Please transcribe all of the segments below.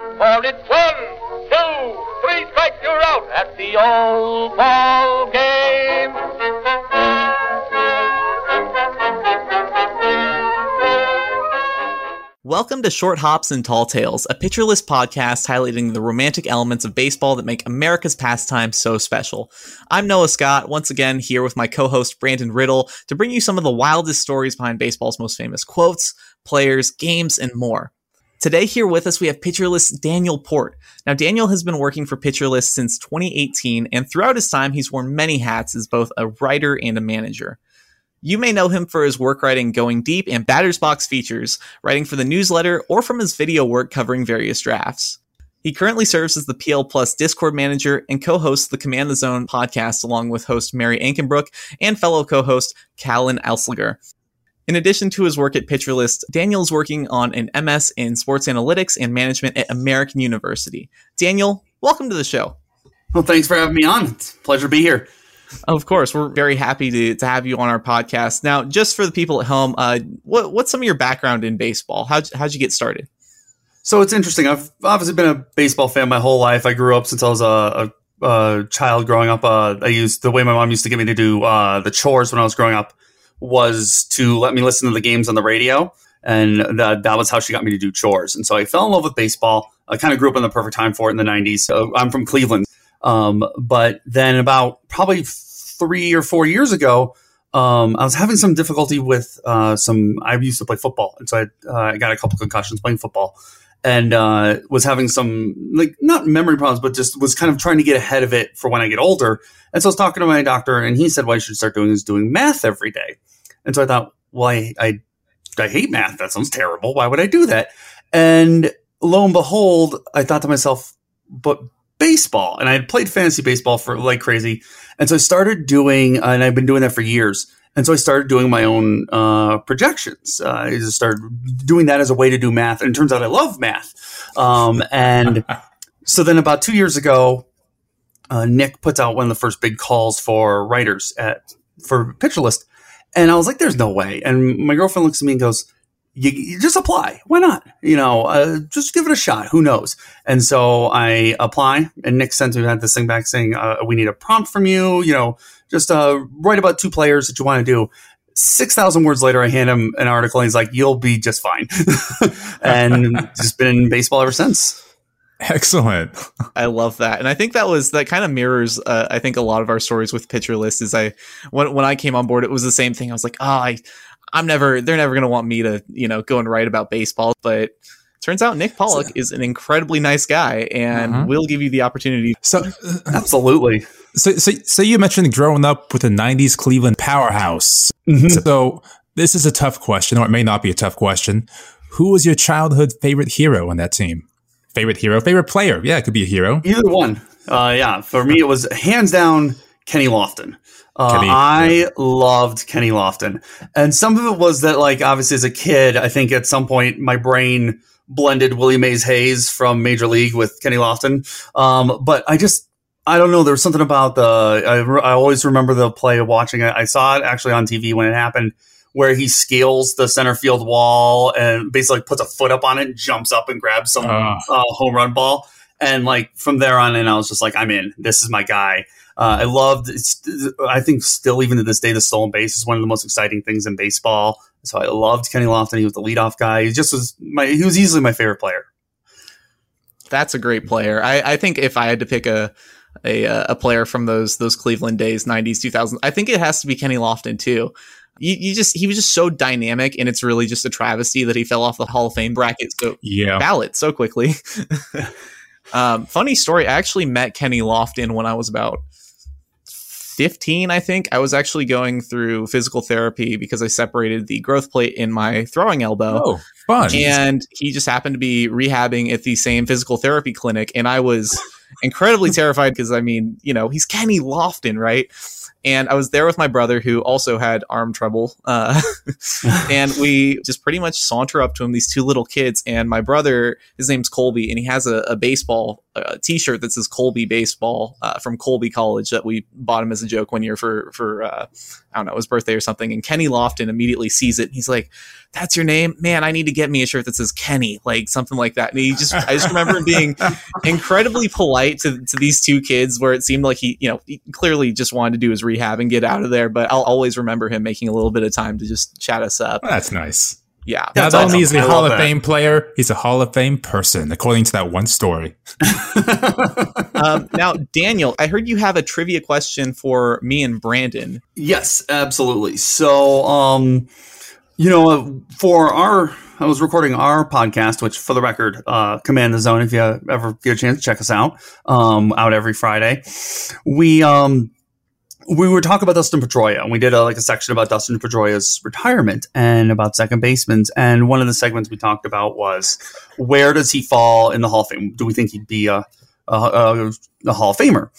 For it's one, two, three strikes, you're out at the old ball game. Welcome to Short Hops and Tall Tales, a Pitcher List podcast highlighting the romantic elements of baseball that make America's pastime so special. I'm Noah Scott, once again here with my co host Brandon Riddle to bring you some of the wildest stories behind baseball's most famous quotes, players, games, and more. Today, here with us, we have Pitcher List Daniel Port. Now, Daniel has been working for Pitcher List since 2018, and throughout his time, he's worn many hats as both a writer and a manager. You may know him for his work writing Going Deep and Batters Box features, writing for the newsletter, or from his video work covering various drafts. He currently serves as the PL Plus Discord manager and co hosts the Command the Zone podcast along with host Mary Ankenbrook and fellow co host Callan Elsliger. In addition to his work at Pitcher List, Daniel is working on an MS in sports analytics and management at American University. Daniel, welcome to the show. Well, thanks for having me on. It's a pleasure to be here. Of course, we're very happy to, to have you on our podcast. Now, just for the people at home, uh, what, what's some of your background in baseball? How'd, how'd you get started? So it's interesting. I've obviously been a baseball fan my whole life. I grew up since I was a, a, a child growing up. Uh, I used the way my mom used to get me to do uh, the chores when I was growing up was to let me listen to the games on the radio. And that, that was how she got me to do chores. And so I fell in love with baseball. I kind of grew up in the perfect time for it in the 90s. So I'm from Cleveland. Um, but then about probably three or four years ago, um, I was having some difficulty with uh, some. I used to play football, and so I, uh, I got a couple concussions playing football, and uh, was having some like not memory problems, but just was kind of trying to get ahead of it for when I get older. And so I was talking to my doctor, and he said what I should start doing is doing math every day. And so I thought, well, I, I, I hate math. That sounds terrible. Why would I do that? And lo and behold, I thought to myself, but baseball. And I had played fantasy baseball for like crazy. And so I started doing, and I've been doing that for years. And so I started doing my own uh, projections. Uh, I just started doing that as a way to do math. And it turns out I love math. Um, and so then about two years ago, uh, Nick puts out one of the first big calls for writers at for Pitcher List. And I was like, there's no way. And my girlfriend looks at me and goes, you, you, just apply. Why not? You know, uh, just give it a shot. Who knows? And so I apply, and Nick sent me this thing back saying, uh, "We need a prompt from you. You know, just uh, write about two players that you want to do." Six thousand words later, I hand him an article, and he's like, "You'll be just fine," and just been in baseball ever since. Excellent. I love that, and I think that was that kind of mirrors. Uh, I think a lot of our stories with Pitcher List is I when when I came on board, it was the same thing. I was like, oh, I I'm never, they're never going to want me to, you know, go and write about baseball. But turns out Nick Pollack is an incredibly nice guy and uh-huh. will give you the opportunity. So, absolutely. So, so, so you mentioned growing up with a 90s Cleveland powerhouse. Mm-hmm. So, this is a tough question, or it may not be a tough question. Who was your childhood favorite hero on that team? Favorite hero, favorite player? Yeah, it could be a hero. Either one. Uh, yeah, for me, it was hands down Kenny Lofton. Uh, Kenny, I yeah. loved Kenny Lofton. And some of it was that, like, obviously as a kid, I think at some point my brain blended Willie Mays Hayes from Major League with Kenny Lofton. Um, but I just, I don't know. There was something about the, I, I always remember the play of watching it. I saw it actually on TV when it happened where he scales the center field wall and basically puts a foot up on it jumps up and grabs some uh. Uh, home run ball. And like from there on in, I was just like, I'm in. This is my guy. Uh, I loved. I think still even to this day, the stolen base is one of the most exciting things in baseball. So I loved Kenny Lofton. He was the leadoff guy. He just was my. He was easily my favorite player. That's a great player. I, I think if I had to pick a a, a player from those those Cleveland days, '90s, 2000s, I think it has to be Kenny Lofton too. You, you, just he was just so dynamic, and it's really just a travesty that he fell off the Hall of Fame bracket so yeah ballot so quickly. um, funny story. I actually met Kenny Lofton when I was about 15, I think, I was actually going through physical therapy because I separated the growth plate in my throwing elbow. Oh, fun. And he just happened to be rehabbing at the same physical therapy clinic. And I was incredibly terrified because, I mean, you know, he's Kenny Lofton, right? And I was there with my brother who also had arm trouble. Uh, and we just pretty much saunter up to him, these two little kids. And my brother, his name's Colby, and he has a, a baseball uh, t-shirt that says Colby baseball uh, from Colby College that we bought him as a joke one year for for uh, I don't know his birthday or something. And Kenny Lofton immediately sees it. And he's like, "That's your name, man! I need to get me a shirt that says Kenny, like something like that." And he just I just remember him being incredibly polite to to these two kids, where it seemed like he you know he clearly just wanted to do his rehab and get out of there. But I'll always remember him making a little bit of time to just chat us up. That's nice. Yeah, Not That's only is he a Hall of that. Fame player, he's a Hall of Fame person, according to that one story. um, now, Daniel, I heard you have a trivia question for me and Brandon. Yes, absolutely. So, um, you know, uh, for our, I was recording our podcast, which, for the record, uh, Command the Zone. If you ever get a chance to check us out, um, out every Friday, we um, we were talking about Dustin Pedroia, and we did a, like a section about Dustin Pedroia's retirement and about second basemen. And one of the segments we talked about was where does he fall in the Hall of Fame? Do we think he'd be a a, a, a Hall of Famer?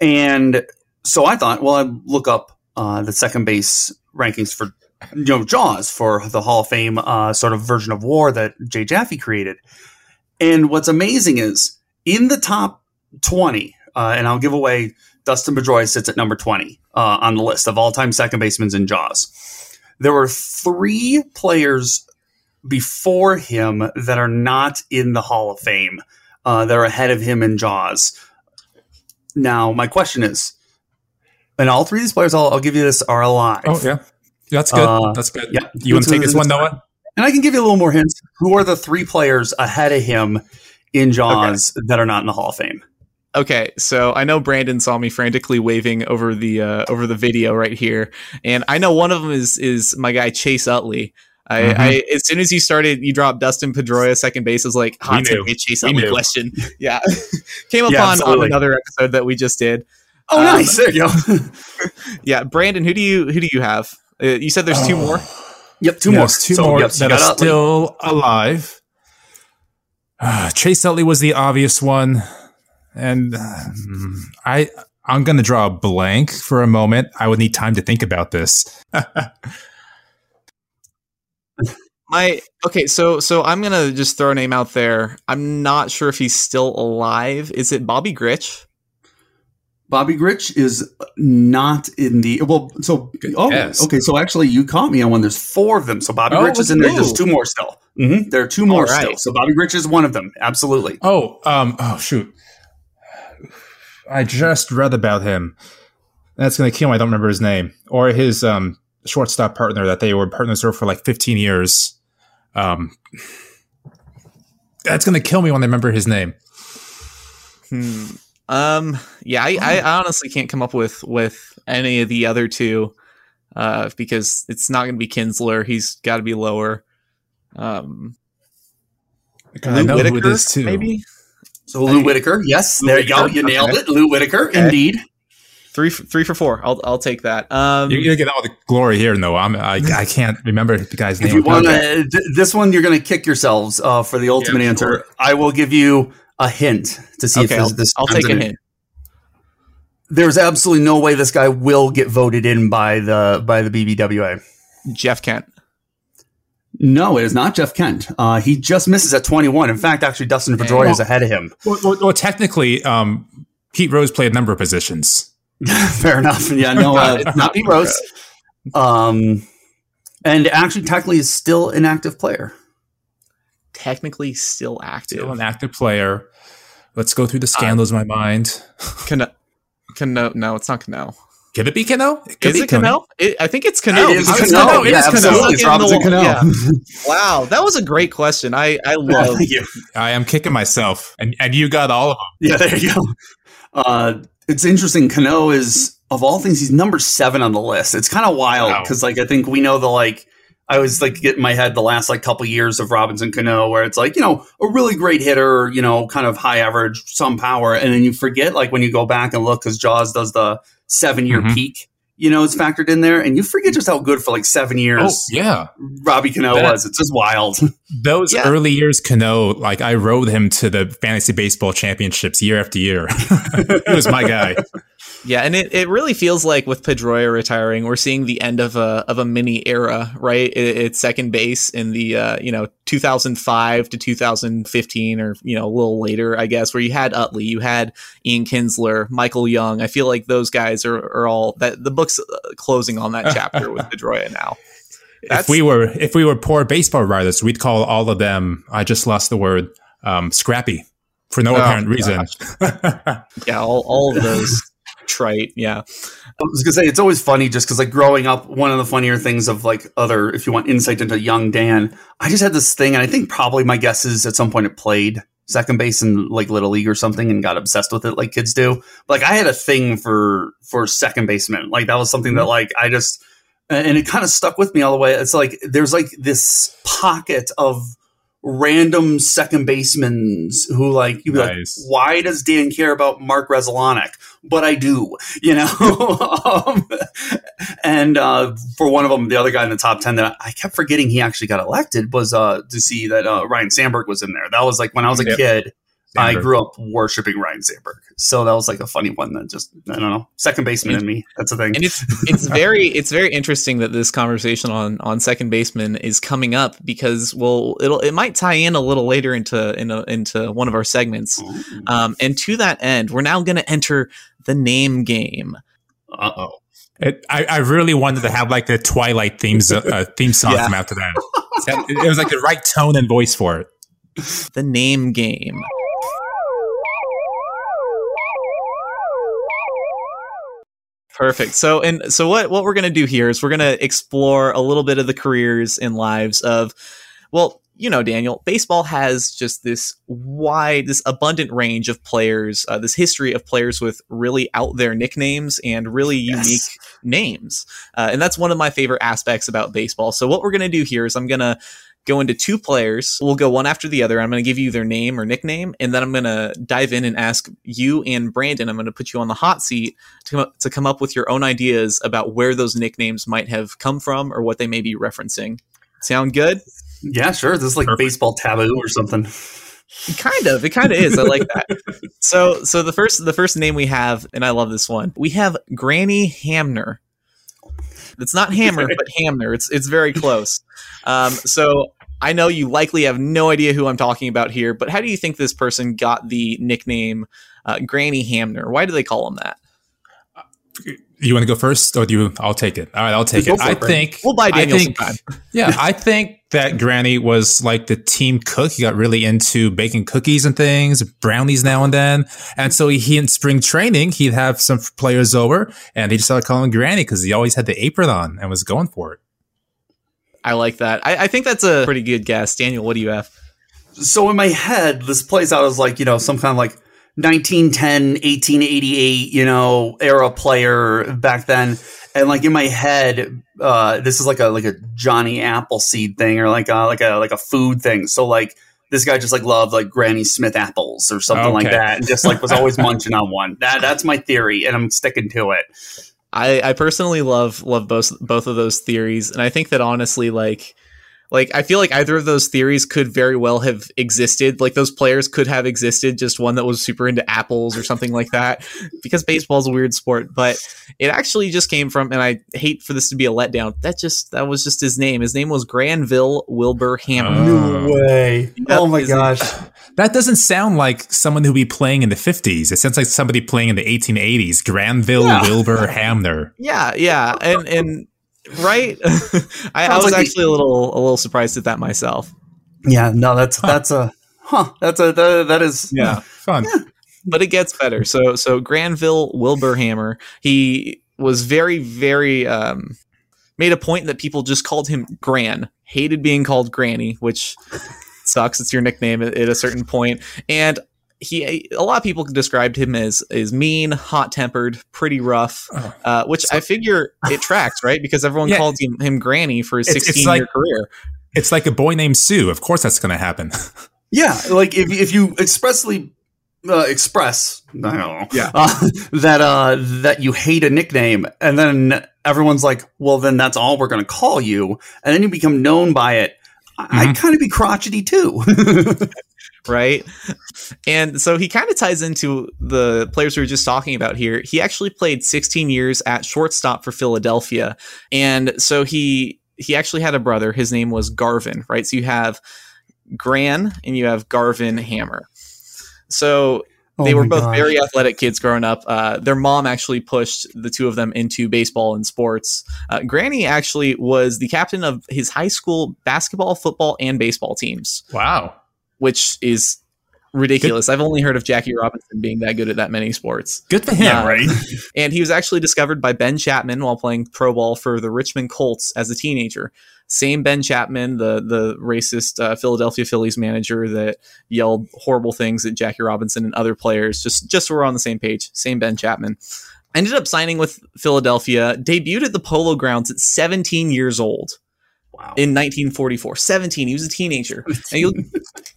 And so I thought, well, I'd look up uh, the second base rankings for you know JAWS for the Hall of Fame uh, sort of version of WAR that Jay Jaffe created. And what's amazing is in the top twenty, uh, and I'll give away Dustin Pedroia sits at number twenty uh, on the list of all-time second basemen in JAWS. There were three players before him that are not in the Hall of Fame. Uh, they're ahead of him in JAWS. Now, my question is, and all three of these players, I'll, I'll give you this, are alive. Oh yeah, that's good. Uh, that's good. yeah. You want to take this one, Noah? And I can give you a little more hints. Who are the three players ahead of him in JAWS that are not in the Hall of Fame? Okay, so I know Brandon saw me frantically waving over the uh, over the video right here, and I know one of them is is my guy Chase Utley. I, Mhm. I as soon as you started, you dropped Dustin Pedroia second base. I was like, hot knew. take, Chase We Utley knew. question. Yeah, came up Yeah, on, on another episode that we just did. Oh, Um, nice. There you go. Yeah, Brandon, who do you who do you have? Uh, you said there's two Oh. more. yep, two Yes, two So, more yep, that are got Utley. still alive. Uh, Chase Utley was the obvious one, and um, I I'm gonna draw a blank for a moment. I would need time to think about this. My okay, so so I'm gonna just throw a name out there. I'm not sure if he's still alive. Is it Bobby Grich? Bobby Grich is not in the well. So oh, guess. okay. So actually, you caught me on one. There's four of them. So Bobby Oh, Grich is in there. ooh. There's two more still. hmm There are two more All right. still. So Bobby Grich is one of them. Absolutely. Oh, um, oh shoot! I just read about him. That's gonna kill me. I don't remember his name or his um shortstop partner that they were partners with for like 15 years. Um, that's gonna kill me when I remember his name. Hmm. Um. Yeah, I, I honestly can't come up with with any of the other two, uh, because it's not going to be Kinsler. He's got to be lower. Um, I know who it Whitaker, too. Maybe So Lou Whitaker. Yes, there you go. Whitaker, You nailed okay. it. Lou Whitaker. Okay. Indeed. three for, three for four. I'll I'll take that. Um. You're gonna get all the glory here, Noah. I'm, I I can't remember the guy's If name. you want Okay. to, this one, you're going to kick yourselves uh, for the ultimate Yeah, answer. sure. I will give you a hint to see okay, if I'll, this. this I'll take a in. hint. There's absolutely no way this guy will get voted in by the by the BBWA. Jeff Kent. No, it is not Jeff Kent. Uh, he just misses at 21. In fact, actually, Dustin Pedroia Dang. is ahead of him. Well, well, well, technically, um, Pete Rose played a number of positions. Fair enough. Yeah, no, uh, It's not Pete Rose. Um, and actually, technically, is still an active player. Technically still active. Still an active player. Let's go through the scandals in my mind. Cano. Cano. No, it's not Cano. Could it be Cano? It could Is be it Cano? It, I think it's Cano. it is I was Cano. Cano. It Yeah, is Cano. absolutely. It's Stuck in the Robinson. Cano. Yeah. Wow, that was a great question. I I love. You. I am kicking myself, and and you got all of them. Yeah, there you go. Uh, it's interesting. Cano is of all things, he's number seven on the list. It's kind of wild Wow. because, like, I think we know the like. I was like getting my head the last like couple years of Robinson Cano, where it's like you know a really great hitter, you know, kind of high average, some power, and then you forget like when you go back and look because JAWS does the seven year Mhm. peak, you know, it's factored in there, and you forget just how good for like seven years Oh yeah, Robbie Cano That- was. It's just wild. those Yeah. early years, Cano, like I rode him to the fantasy baseball championships year after year. he was my guy. Yeah, and it, it really feels like with Pedroia retiring, we're seeing the end of a of a mini era, right? It, it's second base in the uh, you know 2005 to 2015, or you know a little later, I guess, where you had Utley, you had Ian Kinsler, Michael Young. I feel like those guys are, are all that the book's uh, closing on that chapter with Pedroia now. That's, if we were if we were poor baseball writers, we'd call all of them. I just lost the word. Um, scrappy for no oh, apparent reason. yeah, all, all of those trite. Yeah. I was gonna say it's always funny just because like growing up, one of the funnier things of like other if you want insight into young Dan, I just had this thing, and I think probably my guess is at some point it played second base in like little league or something and got obsessed with it like kids do. Like I had a thing for for second baseman. Like that was something that mm-hmm. like I just and it kind of stuck with me all the way. It's like there's like this pocket of random second basemen who like you be nice. like, why does Dan care about Mark Grudzielanek? But I do, you know. um, and uh, for one of them, the other guy in the top ten that I kept forgetting he actually got elected was uh, to see that uh, Ryne Sandberg was in there. That was like when I was a yep. kid. Sandberg. I grew up worshiping Ryne Sandberg, so that was like a funny one. That just I don't know, second baseman in me. That's the thing. And it's it's very it's very interesting that this conversation on on second baseman is coming up because well it'll it might tie in a little later into in a, into one of our segments. Um, and to that end, we're now going to enter the name game. Uh oh. It, I, I really wanted to have like the Twilight themes uh, theme song yeah. come after that. It was like the right tone and voice for it. The name game. Perfect. So and so what what we're going to do here is we're going to explore a little bit of the careers and lives of well, you know, Daniel, baseball has just this wide, this abundant range of players, uh, this history of players with really out there nicknames and really yes. unique names. Uh, and that's one of my favorite aspects about baseball. So, what we're going to do here is I'm going to go into two players. We'll go one after the other. I'm going to give you their name or nickname, and then I'm going to dive in and ask you and Brandon. I'm going to put you on the hot seat to come up, to come up with your own ideas about where those nicknames might have come from or what they may be referencing. Sound good? Yeah, sure. This is like Perfect. baseball taboo or something. Kind of. It kind of is. I like that. So, so the first the first name we have, and I love this one. We have Granny Hamner. It's not Hammer, but Hamner. It's it's very close. Um, so I know you likely have no idea who I'm talking about here, but how do you think this person got the nickname uh, Granny Hamner? Why do they call him that? You want to go first, or do you? I'll take it. All right, I'll take it. I think we'll buy Daniel think, some time. yeah, I think that Granny was like the team cook. He got really into baking cookies and things, brownies now and then. And so he in spring training, he'd have some players over, and he just started calling Granny because he always had the apron on and was going for it. I like that. I, I think that's a pretty good guess. Daniel, what do you have? So in my head, this plays out as like, you know, some kind of like 1910, 1888, you know, era player back then. And like in my head, uh, this is like a like a Johnny Appleseed thing or like a like a like a food thing. So like this guy just like loved like Granny Smith apples or something okay. like that, and just like was always munching on one. That that's my theory, and I'm sticking to it. I, I personally love love both both of those theories, and I think that honestly, like like I feel like either of those theories could very well have existed. Like those players could have existed, just one that was super into apples or something like that. Because baseball is a weird sport, but it actually just came from and I hate for this to be a letdown. That just that was just his name. His name was Granville Wilbur Hamner. No way. Yep, oh my gosh. That doesn't sound like someone who'd be playing in the 50s. It sounds like somebody playing in the 1880s. Granville yeah. Wilbur Hamner. Yeah, yeah. And and right? I, I, was like actually a little a little surprised at that myself. Yeah, no, that's huh. that's a huh. That's a that, that is yeah fun. Yeah. But it gets better. So so Granville Wilbur Hamner, he was very very um, made a point that people just called him Gran. Hated being called Granny, which sucks. It's your nickname at, at a certain point. And he a lot of people described him as is mean, hot tempered, pretty rough, oh. uh, which so, I figure it tracks right because everyone yeah, calls him, him Granny for his sixteen like, year career. It's like a boy named Sue. Of course, that's going to happen. yeah, like if if you expressly uh, express, I don't know, yeah, uh, that uh, that you hate a nickname, and then everyone's like, well, then that's all we're going to call you, and then you become known by it. Mm-hmm. I'd kind of be crotchety too. right? And so he kind of ties into the players we were just talking about here. He actually played 16 years at shortstop for Philadelphia. And so he he actually had a brother. His name was Garvin, right? So you have Gran and you have Garvin Hamner. So they Oh were both gosh. very athletic kids growing up. Uh, their mom actually pushed the two of them into baseball and sports. Uh, Granny actually was the captain of his high school basketball, football, and baseball teams, Wow. which is ridiculous. I've only heard of Jackie Robinson being that good at that many sports. Good for him, Yeah. right? And he was actually discovered by Ben Chapman while playing pro ball for the Richmond Colts as a teenager. Same Ben Chapman, the the racist uh, Philadelphia Phillies manager that yelled horrible things at Jackie Robinson and other players. Just just so we're on the same page. Same Ben Chapman. Ended up signing with Philadelphia. Debuted at the Polo Grounds at 17 years old Wow. in 1944. 17. He was a teenager. And you'll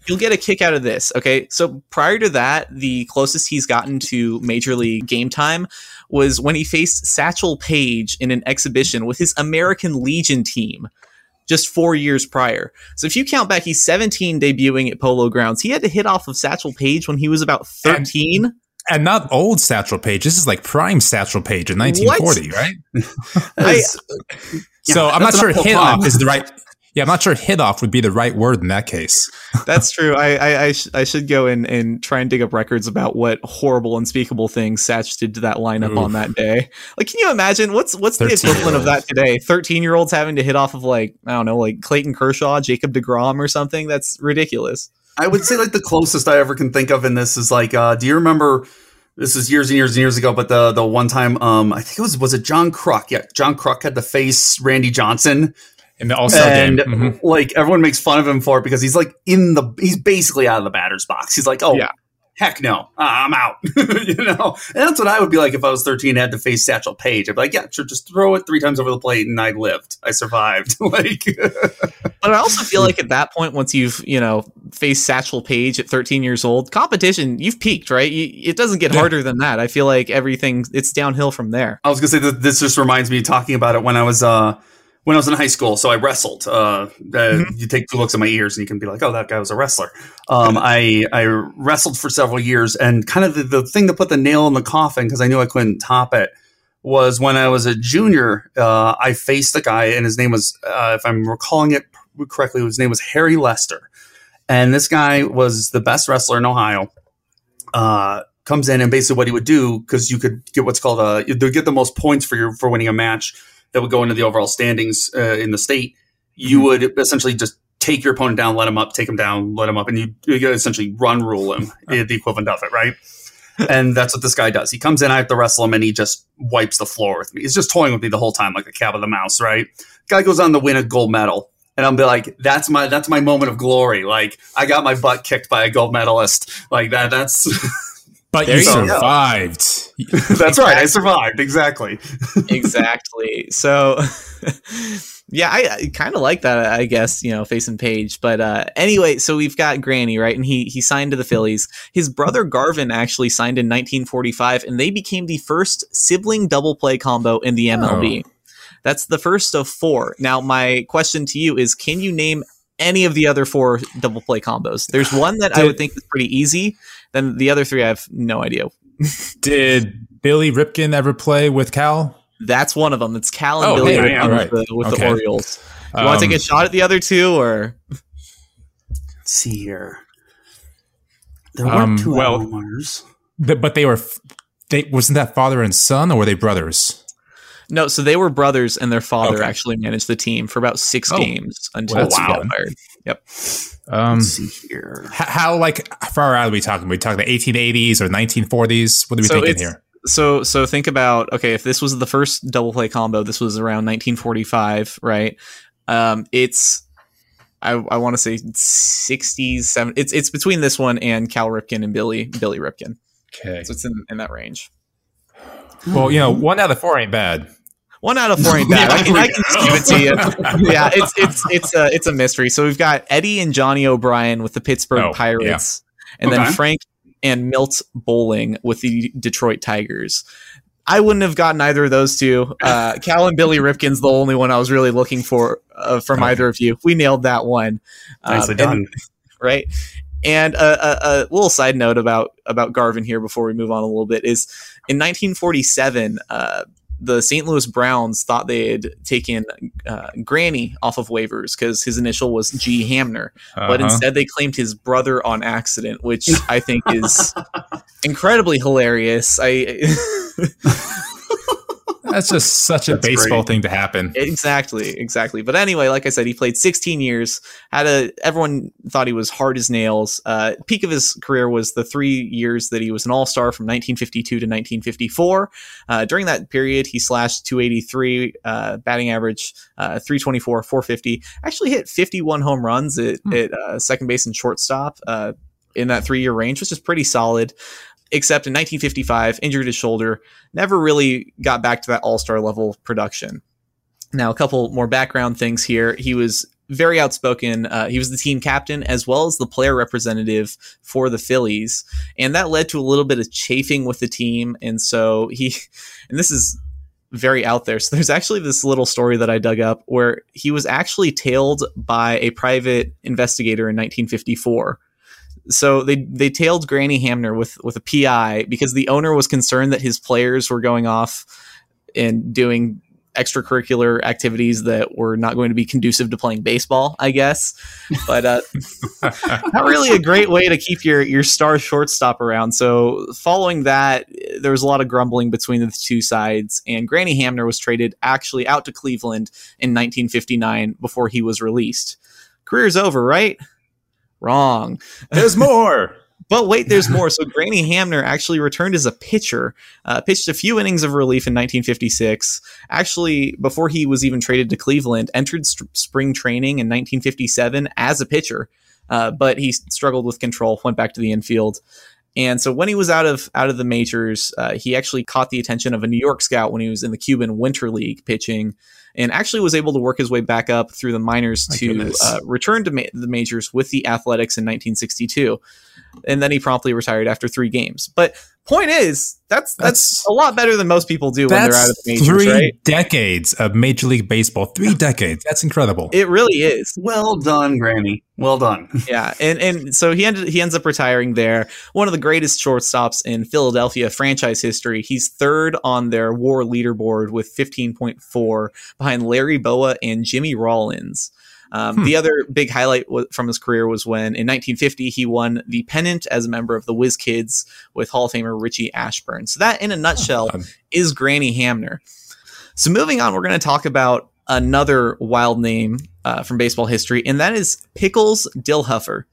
you'll get a kick out of this. Okay, so prior to that, the closest he's gotten to major league game time was when he faced Satchel Paige in an exhibition with his American Legion team. Just four years prior. So if you count back, he's 17 debuting at Polo Grounds. He had to hit off of Satchel Paige when he was about 13. And not old Satchel Paige. This is like prime Satchel Paige in 1940, right? That is- so Yeah, I'm not sure an hit off is the right. Yeah, I'm not sure hit off would be the right word in that case. That's true. I I, I, sh- I should go and, and try and dig up records about what horrible, unspeakable things Satch did to that lineup Oof. on that day. Like, can you imagine what's what's the equivalent of that today? Thirteen year olds having to hit off of like I don't know, like Clayton Kershaw, Jacob Degrom, or something. That's ridiculous. I would say like the closest I ever can think of in this is like, uh, do you remember? This is years and years and years ago, but the the one time, um, I think it was was it John Kruk? Yeah, John Kruk had to face Randy Johnson, In the All Star game. and Mhm. like everyone makes fun of him for it because he's like in the he's basically out of the batter's box. He's like, oh Yeah. heck no, uh, I'm out. you know, and that's what I would be like if I was 13 and had to face Satchel Paige. I'd be like, yeah, sure, just throw it three times over the plate, and I lived. I survived. like, But I also feel like at that point, once you've you know faced Satchel Paige at 13 years old, competition you've peaked, right? You, it doesn't get Yeah. harder than that. I feel like everything it's downhill from there. I was gonna say that this just reminds me talking about it when I was uh when I was in high school. So I wrestled. Uh, uh Mm-hmm. You take two looks at my ears and you can be like, oh, that guy was a wrestler. Um, I I wrestled for several years, and kind of the, the thing that put the nail in the coffin because I knew I couldn't top it was when I was a junior. Uh, I faced a guy, and his name was, uh, if I'm recalling it correctly, his name was Harry Lester, and this guy was the best wrestler in Ohio. Uh, comes in and basically what he would do because you could get what's called a you get the most points for your for winning a match that would go into the overall standings uh, in the state. You Mhm. would essentially just take your opponent down, let him up, take him down, let him up, and you, you essentially run rule him, eh, the equivalent of it, right? and that's what this guy does. He comes in, I have to wrestle him, and he just wipes the floor with me. He's just toying with me the whole time, like a cat with a mouse, right? Guy goes on to win a gold medal. And I'll be like, that's my that's my moment of glory. Like I got my butt kicked by a gold medalist. Like that. That's But There you you go. survived. that's right. I survived exactly. exactly. So, yeah, I, I kind of like that. I guess you know, facing Paige. But uh, anyway, so we've got Granny, right? And he he signed to the Phillies. His brother Garvin actually signed in 1945, and they became the first sibling double play combo in the MLB. That's the first of four. Now, my question to you is: Can you name any of the other four double play combos? There's one that I would think is pretty easy. Then the other three, I have no idea. Did Billy Ripken ever play with Cal? That's one of them. It's Cal and Oh, Billy yeah, Ripken right. with, the, with the Orioles. You want to take Um, a shot at the other two, or Let's see here. There Um, weren't two well- Alomars. th- but they were. They wasn't that father and son, or were they brothers? No? So they were brothers, and their father Okay. actually managed the team for about six Oh. games until Well, he that's got fun. fired. Um, Let's see here. h- how like far out are we talking? Are we talking the 1880s or 1940s? What are we So thinking here? So so think about okay, if this was the first double play combo, this was around 1945, right? Um, it's I, I want to say 60s, 70s. It's it's between this one and Cal Ripken and Billy Billy Ripken. Okay. So it's in, in that range. Well, you know, one out of four ain't bad. One out of four ain't bad. I can, I can give it to you. Yeah, it's it's it's a it's a mystery. So we've got Eddie and Johnny O'Brien with the Pittsburgh Oh, Pirates, and Okay. then Frank and Milt Bolling with the Detroit Tigers. I wouldn't have gotten either of those two. Uh, Cal and Billy Ripken's the only one I was really looking for uh, from Okay. either of you. We nailed that one. Um, Nicely and- done. right? And a, a, a, little side note about about Garvin here before we move on a little bit is in 1947, uh, the St. Louis Browns thought they had taken uh, Granny off of waivers because his initial was G. Hamner, uh-huh. but instead they claimed his brother on accident, which I think is incredibly hilarious. I That's just such a baseball great. thing to happen. Exactly, exactly. But anyway, like I said, he played 16 years. Had a everyone thought he was hard as nails. Uh, peak of his career was the three years that he was an All Star from 1952 to 1954. Uh, during that period, he slashed 283 uh, batting average, uh, 324, 450. Actually hit 51 home runs at, hmm. at uh, second base and shortstop uh, in that three year range, which is pretty solid except in 1955, injured his shoulder, never really got back to that all star level production. Now, a couple more background things here. He was very outspoken. Uh, he was the team captain as well as the player representative for the Phillies. And that led to a little bit of chafing with the team. And so he, and this is very out there. So there's actually this little story that I dug up where he was actually tailed by a private investigator in 1954 so they they tailed Granny Hamner with with a PI because the owner was concerned that his players were going off and doing extracurricular activities that were not going to be conducive to playing baseball, I guess. But uh, not really a great way to keep your your star shortstop around. So following that, there was a lot of grumbling between the two sides, and Granny Hamner was traded actually out to Cleveland in 1959 before he was released. Career's over, right? Wrong. There's more. But wait, there's more. So Granny Hamner actually returned as a pitcher, uh, pitched a few innings of relief in 1956. Actually, before he was even traded to Cleveland, entered st- spring training in 1957 as a pitcher, uh, but he struggled with control, went back to the infield. And so when he was out of out of the majors, uh, he actually caught the attention of a New York scout when he was in the Cuban Winter League pitching and actually was able to work his way back up through the minors My to uh, return to ma- the majors with the Athletics in 1962. And then he promptly retired after three games. But point is, that's, that's, that's a lot better than most people do when they're out of the majors. Three right? decades of Major League Baseball. Three decades. That's incredible. It really is. Well done, Granny. Well done. yeah, and and so he ended he ends up retiring there. One of the greatest shortstops in Philadelphia franchise history. He's third on their WAR leaderboard with 15.4 behind Larry Bowa and Jimmy Rollins. Um, hmm. The other big highlight w- from his career was when in 1950 he won the pennant as a member of the Whiz Kids with Hall of Famer Richie Ashburn. So that, in a nutshell, oh, is Granny Hamner. So moving on, we're going to talk about another wild name uh, from baseball history, and that is Pickles Dillhoefer.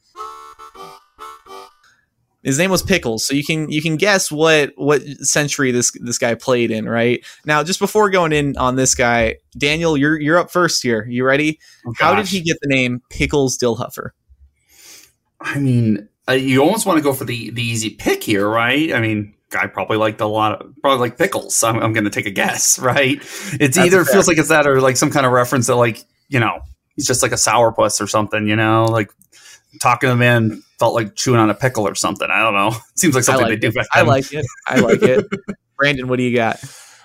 His name was Pickles, so you can you can guess what what century this this guy played in, right? Now, just before going in on this guy, Daniel, you're you're up first here. You ready? Oh, How did he get the name Pickles Dillhoefer? I mean, uh, you almost want to go for the the easy pick here, right? I mean, guy probably liked a lot of probably like pickles. I'm, I'm going to take a guess, right? It's That's either feels like it's that or like some kind of reference that like you know he's just like a sourpuss or something, you know, like talking to the man felt like chewing on a pickle or something. I don't know. It Seems like something like they it. do. I like it. I like it. Brandon, what do you got?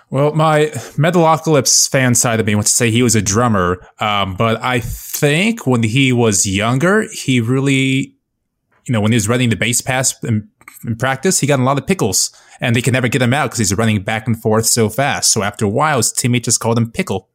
Well, my Metalocalypse fan side of me wants to say he was a drummer, um, but I think when he was younger, he really, you know, when he was running the base pass in, in practice, he got a lot of pickles, and they could never get him out because he's running back and forth so fast. So after a while, his teammate just called him Pickle.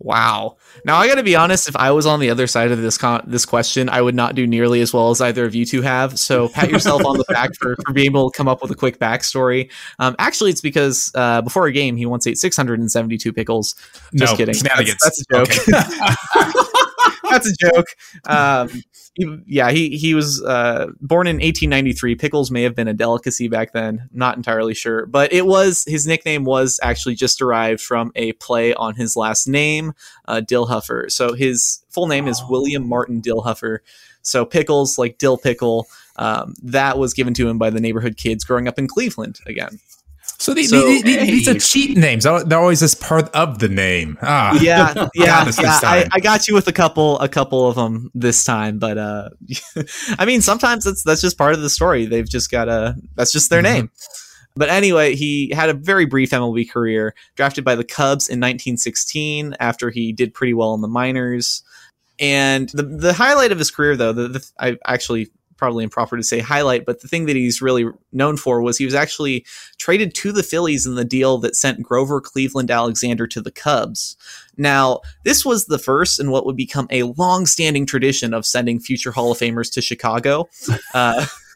Wow. Now I got to be honest. If I was on the other side of this con- this question, I would not do nearly as well as either of you two have. So pat yourself on the back for, for being able to come up with a quick backstory. Um, actually, it's because uh, before a game he once ate 672 pickles. Just no, kidding. That's, that's, a joke. Okay. that's a joke. Um, he, yeah, he he was uh, born in 1893. Pickles may have been a delicacy back then. Not entirely sure, but it was his nickname was actually just derived from a play on his last name, uh, Dillhoefer. So his full name is William Martin Dillhoefer. So pickles like dill pickle. Um, that was given to him by the neighborhood kids growing up in Cleveland again. So, the, so the, the, hey. these are cheat names. They're always just part of the name. Ah, yeah, yeah, yeah. I, I, got you with a couple, a couple of them this time, but uh, I mean, sometimes that's that's just part of the story. They've just got a that's just their mm-hmm. name. But anyway, he had a very brief MLB career. Drafted by the Cubs in 1916 after he did pretty well in the minors. And the the highlight of his career, though, the, the I actually probably improper to say highlight, but the thing that he's really known for was he was actually traded to the Phillies in the deal that sent Grover Cleveland Alexander to the Cubs. Now, this was the first in what would become a long-standing tradition of sending future Hall of Famers to Chicago. Uh,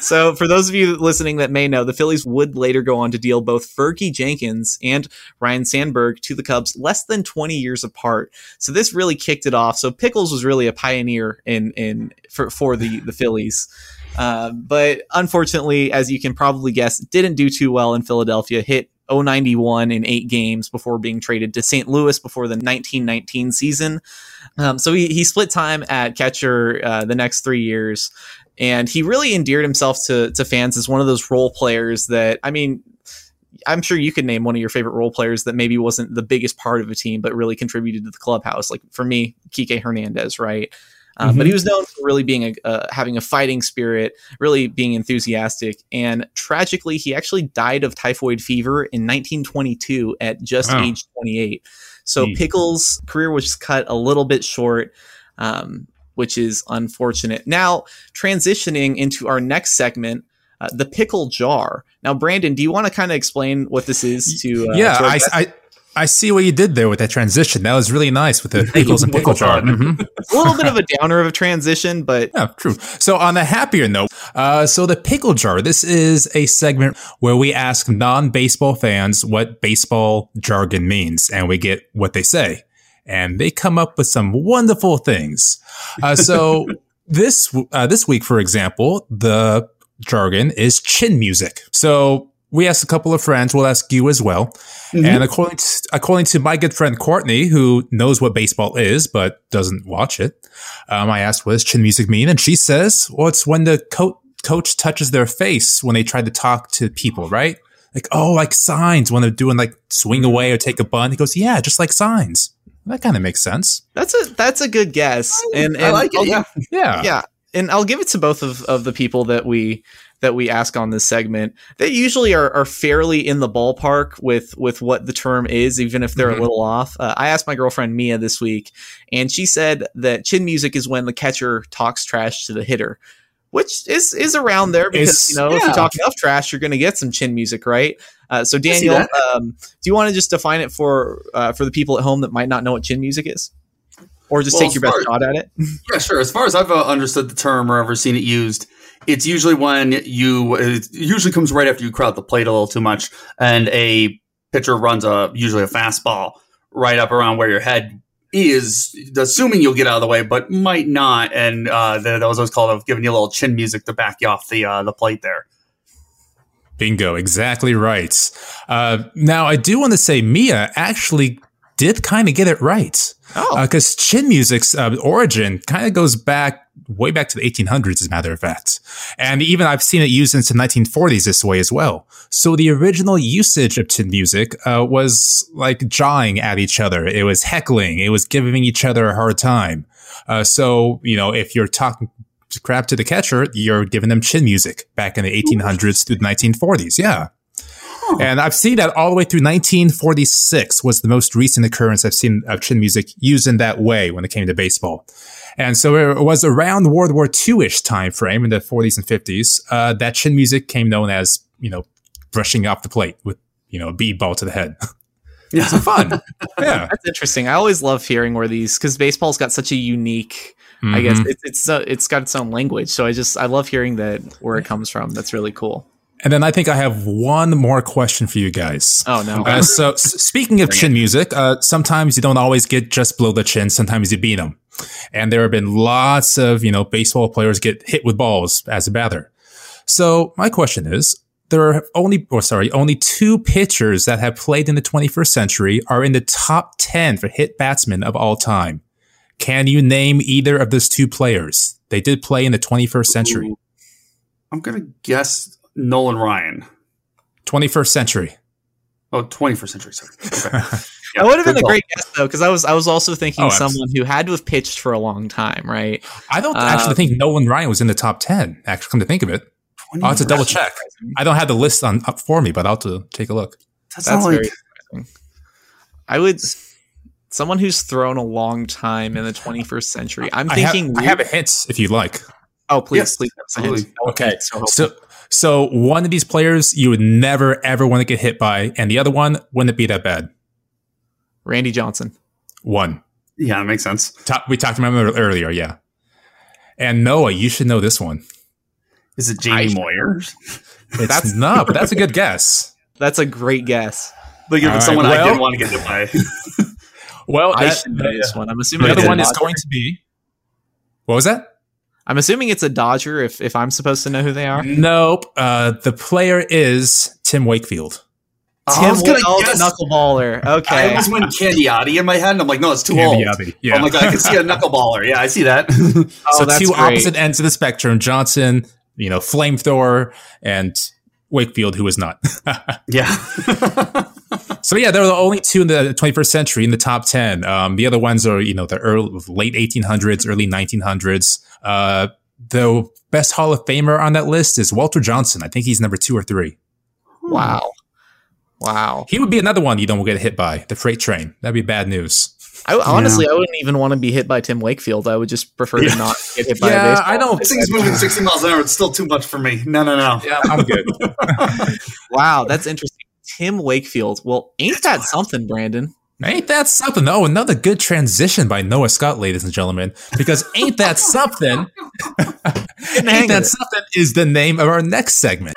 so, for those of you listening that may know, the Phillies would later go on to deal both Fergie Jenkins and Ryne Sandberg to the Cubs less than 20 years apart. So, this really kicked it off. So, Pickles was really a pioneer in in for, for the the Phillies. Uh, but unfortunately, as you can probably guess, didn't do too well in Philadelphia. Hit 091 in eight games before being traded to St. Louis before the 1919 season. Um, so he, he split time at catcher uh, the next three years and he really endeared himself to to fans as one of those role players that I mean. I'm sure you could name one of your favorite role players that maybe wasn't the biggest part of a team, but really contributed to the clubhouse. Like for me, Kike Hernandez, right? Um, mm-hmm. But he was known for really being a uh, having a fighting spirit, really being enthusiastic, and tragically, he actually died of typhoid fever in 1922 at just oh. age 28. So mm. Pickles' career was cut a little bit short. Um, which is unfortunate. Now, transitioning into our next segment, uh, the pickle jar. Now, Brandon, do you want to kind of explain what this is to? Uh, yeah, to I, I, I see what you did there with that transition. That was really nice with the pickles and pickle jar. Mm-hmm. a little bit of a downer of a transition, but yeah, true. So on a happier note, uh, so the pickle jar. This is a segment where we ask non-baseball fans what baseball jargon means, and we get what they say and they come up with some wonderful things. Uh, so this uh, this week, for example, the jargon is chin music. So we asked a couple of friends. We'll ask you as well. Mm-hmm. And according to, according to my good friend Courtney, who knows what baseball is but doesn't watch it, um, I asked what does chin music mean, and she says, "Well, it's when the co- coach touches their face when they try to talk to people, right? Like oh, like signs when they're doing like swing away or take a bunt." He goes, "Yeah, just like signs." That kind of makes sense. That's a that's a good guess, and, and I like it. yeah, yeah, yeah. And I'll give it to both of, of the people that we that we ask on this segment. They usually are, are fairly in the ballpark with with what the term is, even if they're mm-hmm. a little off. Uh, I asked my girlfriend Mia this week, and she said that chin music is when the catcher talks trash to the hitter which is is around there because it's, you know yeah. if you talk enough trash, you're going to get some chin music, right? Uh, so Daniel, um, do you want to just define it for uh, for the people at home that might not know what chin music is, or just well, take your best shot at it? Yeah, sure. As far as I've uh, understood the term or ever seen it used, it's usually when you it usually comes right after you crowd the plate a little too much, and a pitcher runs a usually a fastball right up around where your head is assuming you'll get out of the way, but might not. And uh, that was always called of giving you a little chin music to back you off the uh, the plate there. Bingo, exactly right. Uh, now, I do want to say Mia actually did kind of get it right. Oh. Because uh, chin music's uh, origin kind of goes back way back to the 1800s, as a matter of fact. And even I've seen it used into the 1940s this way as well. So the original usage of chin music uh, was like jawing at each other. It was heckling. It was giving each other a hard time. Uh, so, you know, if you're talking crap to the catcher, you're giving them chin music back in the 1800s through the 1940s. Yeah. And I've seen that all the way through 1946 was the most recent occurrence I've seen of chin music used in that way when it came to baseball. And so it was around World War II-ish time frame in the 40s and 50s uh, that chin music came known as, you know, brushing off the plate with, you know, a bead ball to the head. Yeah, it's fun. yeah, that's interesting. I always love hearing where these because baseball's got such a unique. Mm-hmm. I guess it's it's uh, it's got its own language. So I just I love hearing that where it comes from. That's really cool. And then I think I have one more question for you guys. Oh no! Uh, so speaking of chin music, uh, sometimes you don't always get just below the chin. Sometimes you beat them, and there have been lots of you know baseball players get hit with balls as a batter. So my question is, there are only, or sorry, only two pitchers that have played in the 21st century are in the top 10 for hit batsmen of all time. Can you name either of those two players? They did play in the 21st century. I'm going to guess Nolan Ryan. 21st century. Oh, 21st century. Sorry. Okay. Yeah, that would have been a great guess though, because I was I was also thinking oh, someone who had to have pitched for a long time, right? I don't actually um, think Nolan Ryan was in the top ten. Actually, come to think of it, I'll have to double check. I don't have the list on up for me, but I'll have to take a look. That's, That's very like... I would someone who's thrown a long time in the 21st century. I'm thinking I have, I have a hint if you'd like. Oh, please, Yes, please. give us a hint. absolutely. Okay, so. So, so one of these players you would never ever want to get hit by, and the other one wouldn't be that bad. Randy Johnson. One. Yeah, that makes sense. Ta- we talked about him earlier, yeah. And Noah, you should know this one. Is it Jamie I- Moyer? It's That's- not, but that's a good guess. That's a great guess. Like if All it's right, someone I well- didn't want to get hit by. Well, I that- should know this one. I'm assuming the other one is going to be. What was that? I'm assuming it's a Dodger. If if I'm supposed to know who they are. Nope. Uh, the player is Tim Wakefield. I was gonna Wells, guess- knuckleballer. Okay. I Okay. almost went Candiotti in my head, and I'm like, no, it's too Candy old. Abbey, Yeah. Oh my god, I can see a knuckleballer. Yeah, I see that. Oh, so that's two great. opposite ends of the spectrum: Johnson, you know, flamethrower, and Wakefield, who is not. yeah. So yeah, they're the only two in the 21st century in the top 10. Um, the other ones are, you know, the early, late 1800s, early 1900s. Uh, the best Hall of Famer on that list is Walter Johnson. I think he's number two or three. Wow. Wow. He would be another one you don't get hit by the freight train. That'd be bad news. I, honestly, I wouldn't even want to be hit by Tim Wakefield. I would just prefer Yeah. to not get hit by a yeah, baseball. I don't. this thing's moving 60 miles an hour. It's still too much for me. No, no, no. Yeah, I'm good. Wow, that's interesting. Tim Wakefield. Well, ain't that something, Brandon? Ain't that something? Oh, another good transition by Noah Scott, ladies and gentlemen. Because ain't that something? ain't that it. something is the name of our next segment.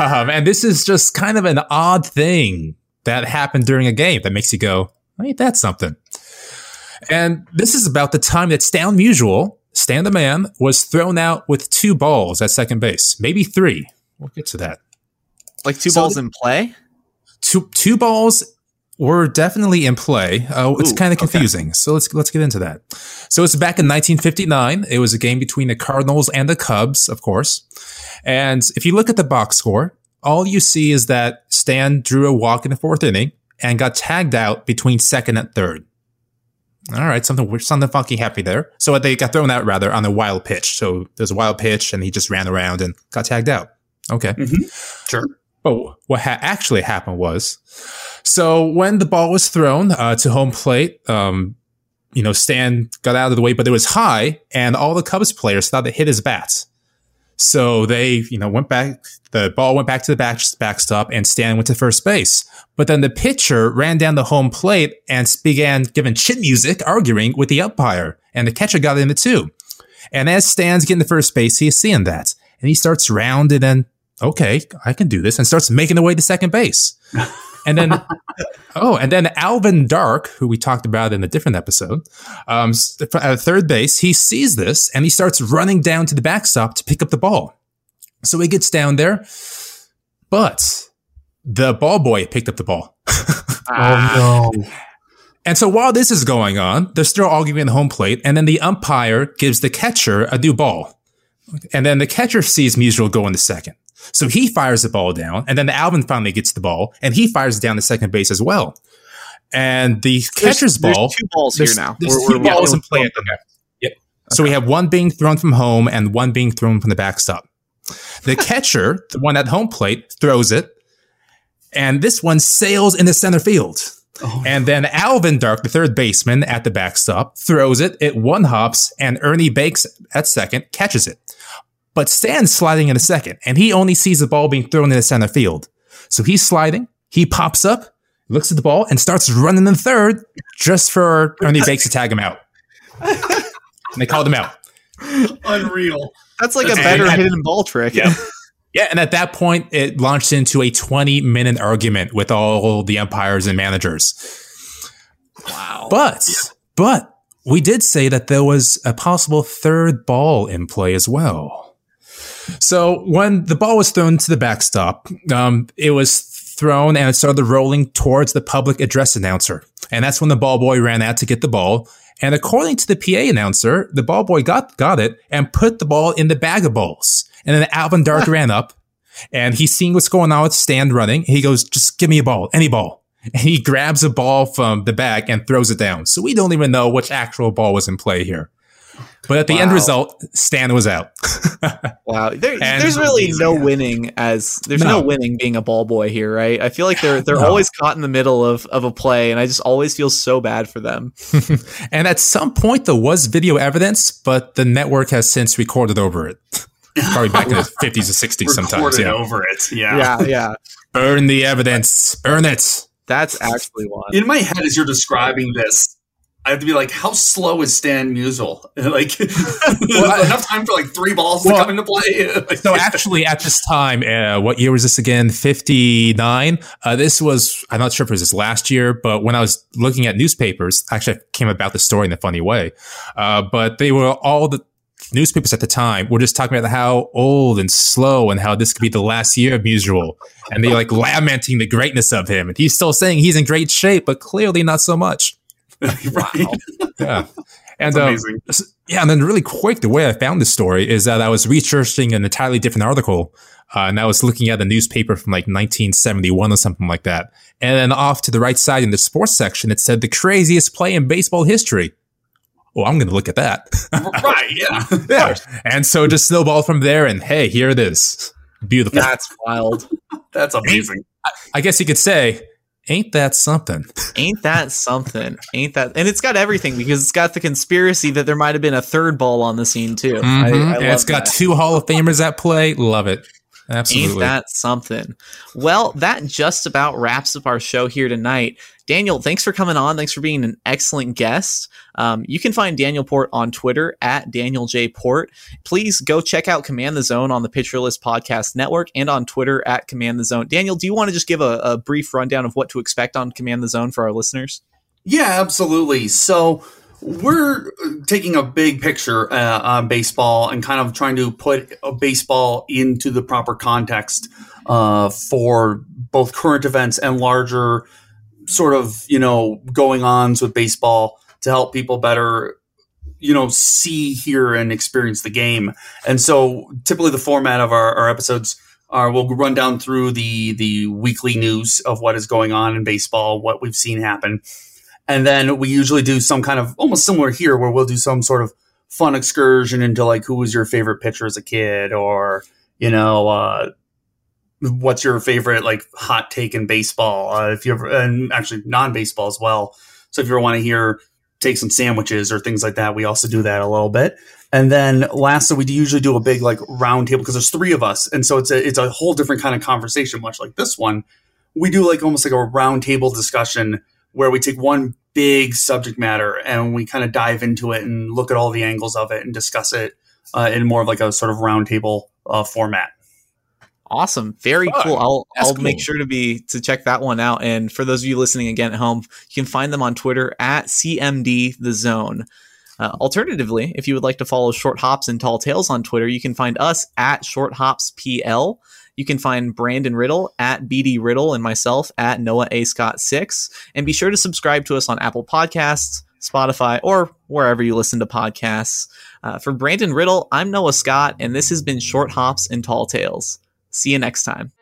Um, and this is just kind of an odd thing that happened during a game that makes you go, ain't that something? And this is about the time that Stan Musial, Stan the Man, was thrown out with two balls at second base, maybe three. We'll get to that. Like two So- balls in play? two two balls were definitely in play. Uh, it's kind of okay. confusing. So let's let's get into that. So it's back in 1959. It was a game between the Cardinals and the Cubs, of course. And if you look at the box score, all you see is that Stan drew a walk in the fourth inning and got tagged out between second and third. All right, something something funky happy there. So they got thrown out rather on a wild pitch. So there's a wild pitch, and he just ran around and got tagged out. Okay. Sure. But what ha- actually happened was, so when the ball was thrown uh, to home plate, um, you know, Stan got out of the way, but it was high, and all the Cubs players thought it hit his bat. So they, you know, went back. The ball went back to the back backstop, and Stan went to first base. But then the pitcher ran down the home plate and began giving chin music, arguing with the umpire, and the catcher got in it too. And as Stan's getting to first base, he's seeing that, and he starts rounding and okay, I can do this, and starts making the way to second base. And then, oh, and then Alvin Dark, who we talked about in a different episode, um, at third base, he sees this and he starts running down to the backstop to pick up the ball. So he gets down there, but the ball boy picked up the ball. Oh no. And so while this is going on, they're still arguing the home plate, and then the umpire gives the catcher a new ball. And then the catcher sees Musial go in the second. So he fires the ball down, and then Alvin finally gets the ball, and he fires down the second base as well. And the catcher's there's, ball. There's two balls there's, here now. there's We're- 2 we're balls in play at the moment. Yep. So we have one being thrown from home and one being thrown from the backstop. The catcher, the one at home plate, throws it, and this one sails into center field. Oh, And then Alvin Dark, the third baseman at the backstop, throws it. It one hops, and Ernie Banks at second catches it. But Stan's sliding in a second, and he only sees the ball being thrown in the center field. So he's sliding. He pops up, looks at the ball, and starts running in third just for Ernie Banks to tag him out. and they called him out. unreal. That's like a better bad. hidden ball trick. Yeah. Yeah, and at that point, it launched into a 20 minute argument with all the umpires and managers. Wow. But, but we did say that there was a possible third ball in play as well. So when the ball was thrown to the backstop, um, it was thrown and it started rolling towards the public address announcer. And that's when the ball boy ran out to get the ball. And according to the PA announcer, the ball boy got, got it and put the ball in the bag of balls. And then Alvin Dark ran up and he's seeing what's going on with Stan running. He goes, just give me a ball, any ball. And he grabs a ball from the bag and throws it down. So we don't even know which actual ball was in play here. But at the Wow. end result, Stan was out. Wow, there, there's really no winning as there's no. No. winning being a ball boy here, right? I feel like they're they're No. always caught in the middle of of a play, and I just always feel so bad for them. and at some point, there was video evidence, but the network has since recorded over it. Probably back in the 50s or 60s sometimes. Yeah. over it. Yeah. Yeah, yeah, Burn the evidence. Burn it. that's actually one. In my head, as you're describing this, I have to be like, how slow is Stan Musial? like, I- enough time for like three balls Well, to come into play. So actually, at this time, uh, what year was this again? 59. Uh, this was, I'm not sure if it was this last year, but when I was looking at newspapers, actually I came about the story in a funny way. Uh, but they were all the newspapers at the time were just talking about how old and slow and how this could be the last year of Musial. And they like lamenting the greatness of him. And he's still saying he's in great shape, but clearly not so much. right. Yeah. And um, Yeah, and then really quick, the way I found this story is that I was researching an entirely different article, uh, and I was looking at a newspaper from like 1971 or something like that. And then off to the right side in the sports section, it said the craziest play in baseball history. Oh, I'm going to look at that. right. Yeah. yeah. And so just snowball from there, and hey, here it is. Beautiful. That's wild. That's amazing. I guess you could say, ain't that something? Ain't that something? Ain't that? And it's got everything because it's got the conspiracy that there might have been a third ball on the scene too. I, Mhm. I love it's got that. two Hall of Famers at play. Love it. Absolutely. Ain't that something? Well, that just about wraps up our show here tonight. Daniel, thanks for coming on. Thanks for being an excellent guest. Um, you can find Daniel Port on Twitter at Daniel J. Port. Please go check out Command the Zone on the Pitcher List Podcast Network and on Twitter at Command the Zone. Daniel, do you want to just give a, a brief rundown of what to expect on Command the Zone for our listeners? Yeah, absolutely. So we're taking a big picture uh, on baseball and kind of trying to put baseball into the proper context uh, for both current events and larger sort of you know going ons with baseball to help people better you know see hear and experience the game. And so typically the format of our, our episodes are we'll run down through the the weekly news of what is going on in baseball what we've seen happen and then we usually do some kind of almost similar here where we'll do some sort of fun excursion into like who was your favorite pitcher as a kid or you know uh what's your favorite like hot take in baseball uh, if you ever and actually non-baseball as well. So if you ever want to hear take some sandwiches or things like that we also do that a little bit. And then lastly we usually do a big like round table because there's three of us. And so it's a it's a whole different kind of conversation much like this one. We do like almost like a round table discussion where we take one big subject matter and we kind of dive into it and look at all the angles of it and discuss it uh, in more of like a sort of roundtable uh, format. Awesome. Very Fun. cool. I'll That's I'll make sure to be to check that one out. And for those of you listening again at home, you can find them on Twitter at CMD the Zone. Uh, alternatively, if you would like to follow Short Hops and Tall Tales on Twitter, you can find us at Short Hops PL. You can find Brandon Riddle at BD Riddle and myself at Noah A. Scott 6. And be sure to subscribe to us on Apple Podcasts, Spotify, or wherever you listen to podcasts. Uh, for Brandon Riddle, I'm Noah Scott, and this has been Short Hops and Tall Tales. See you next time.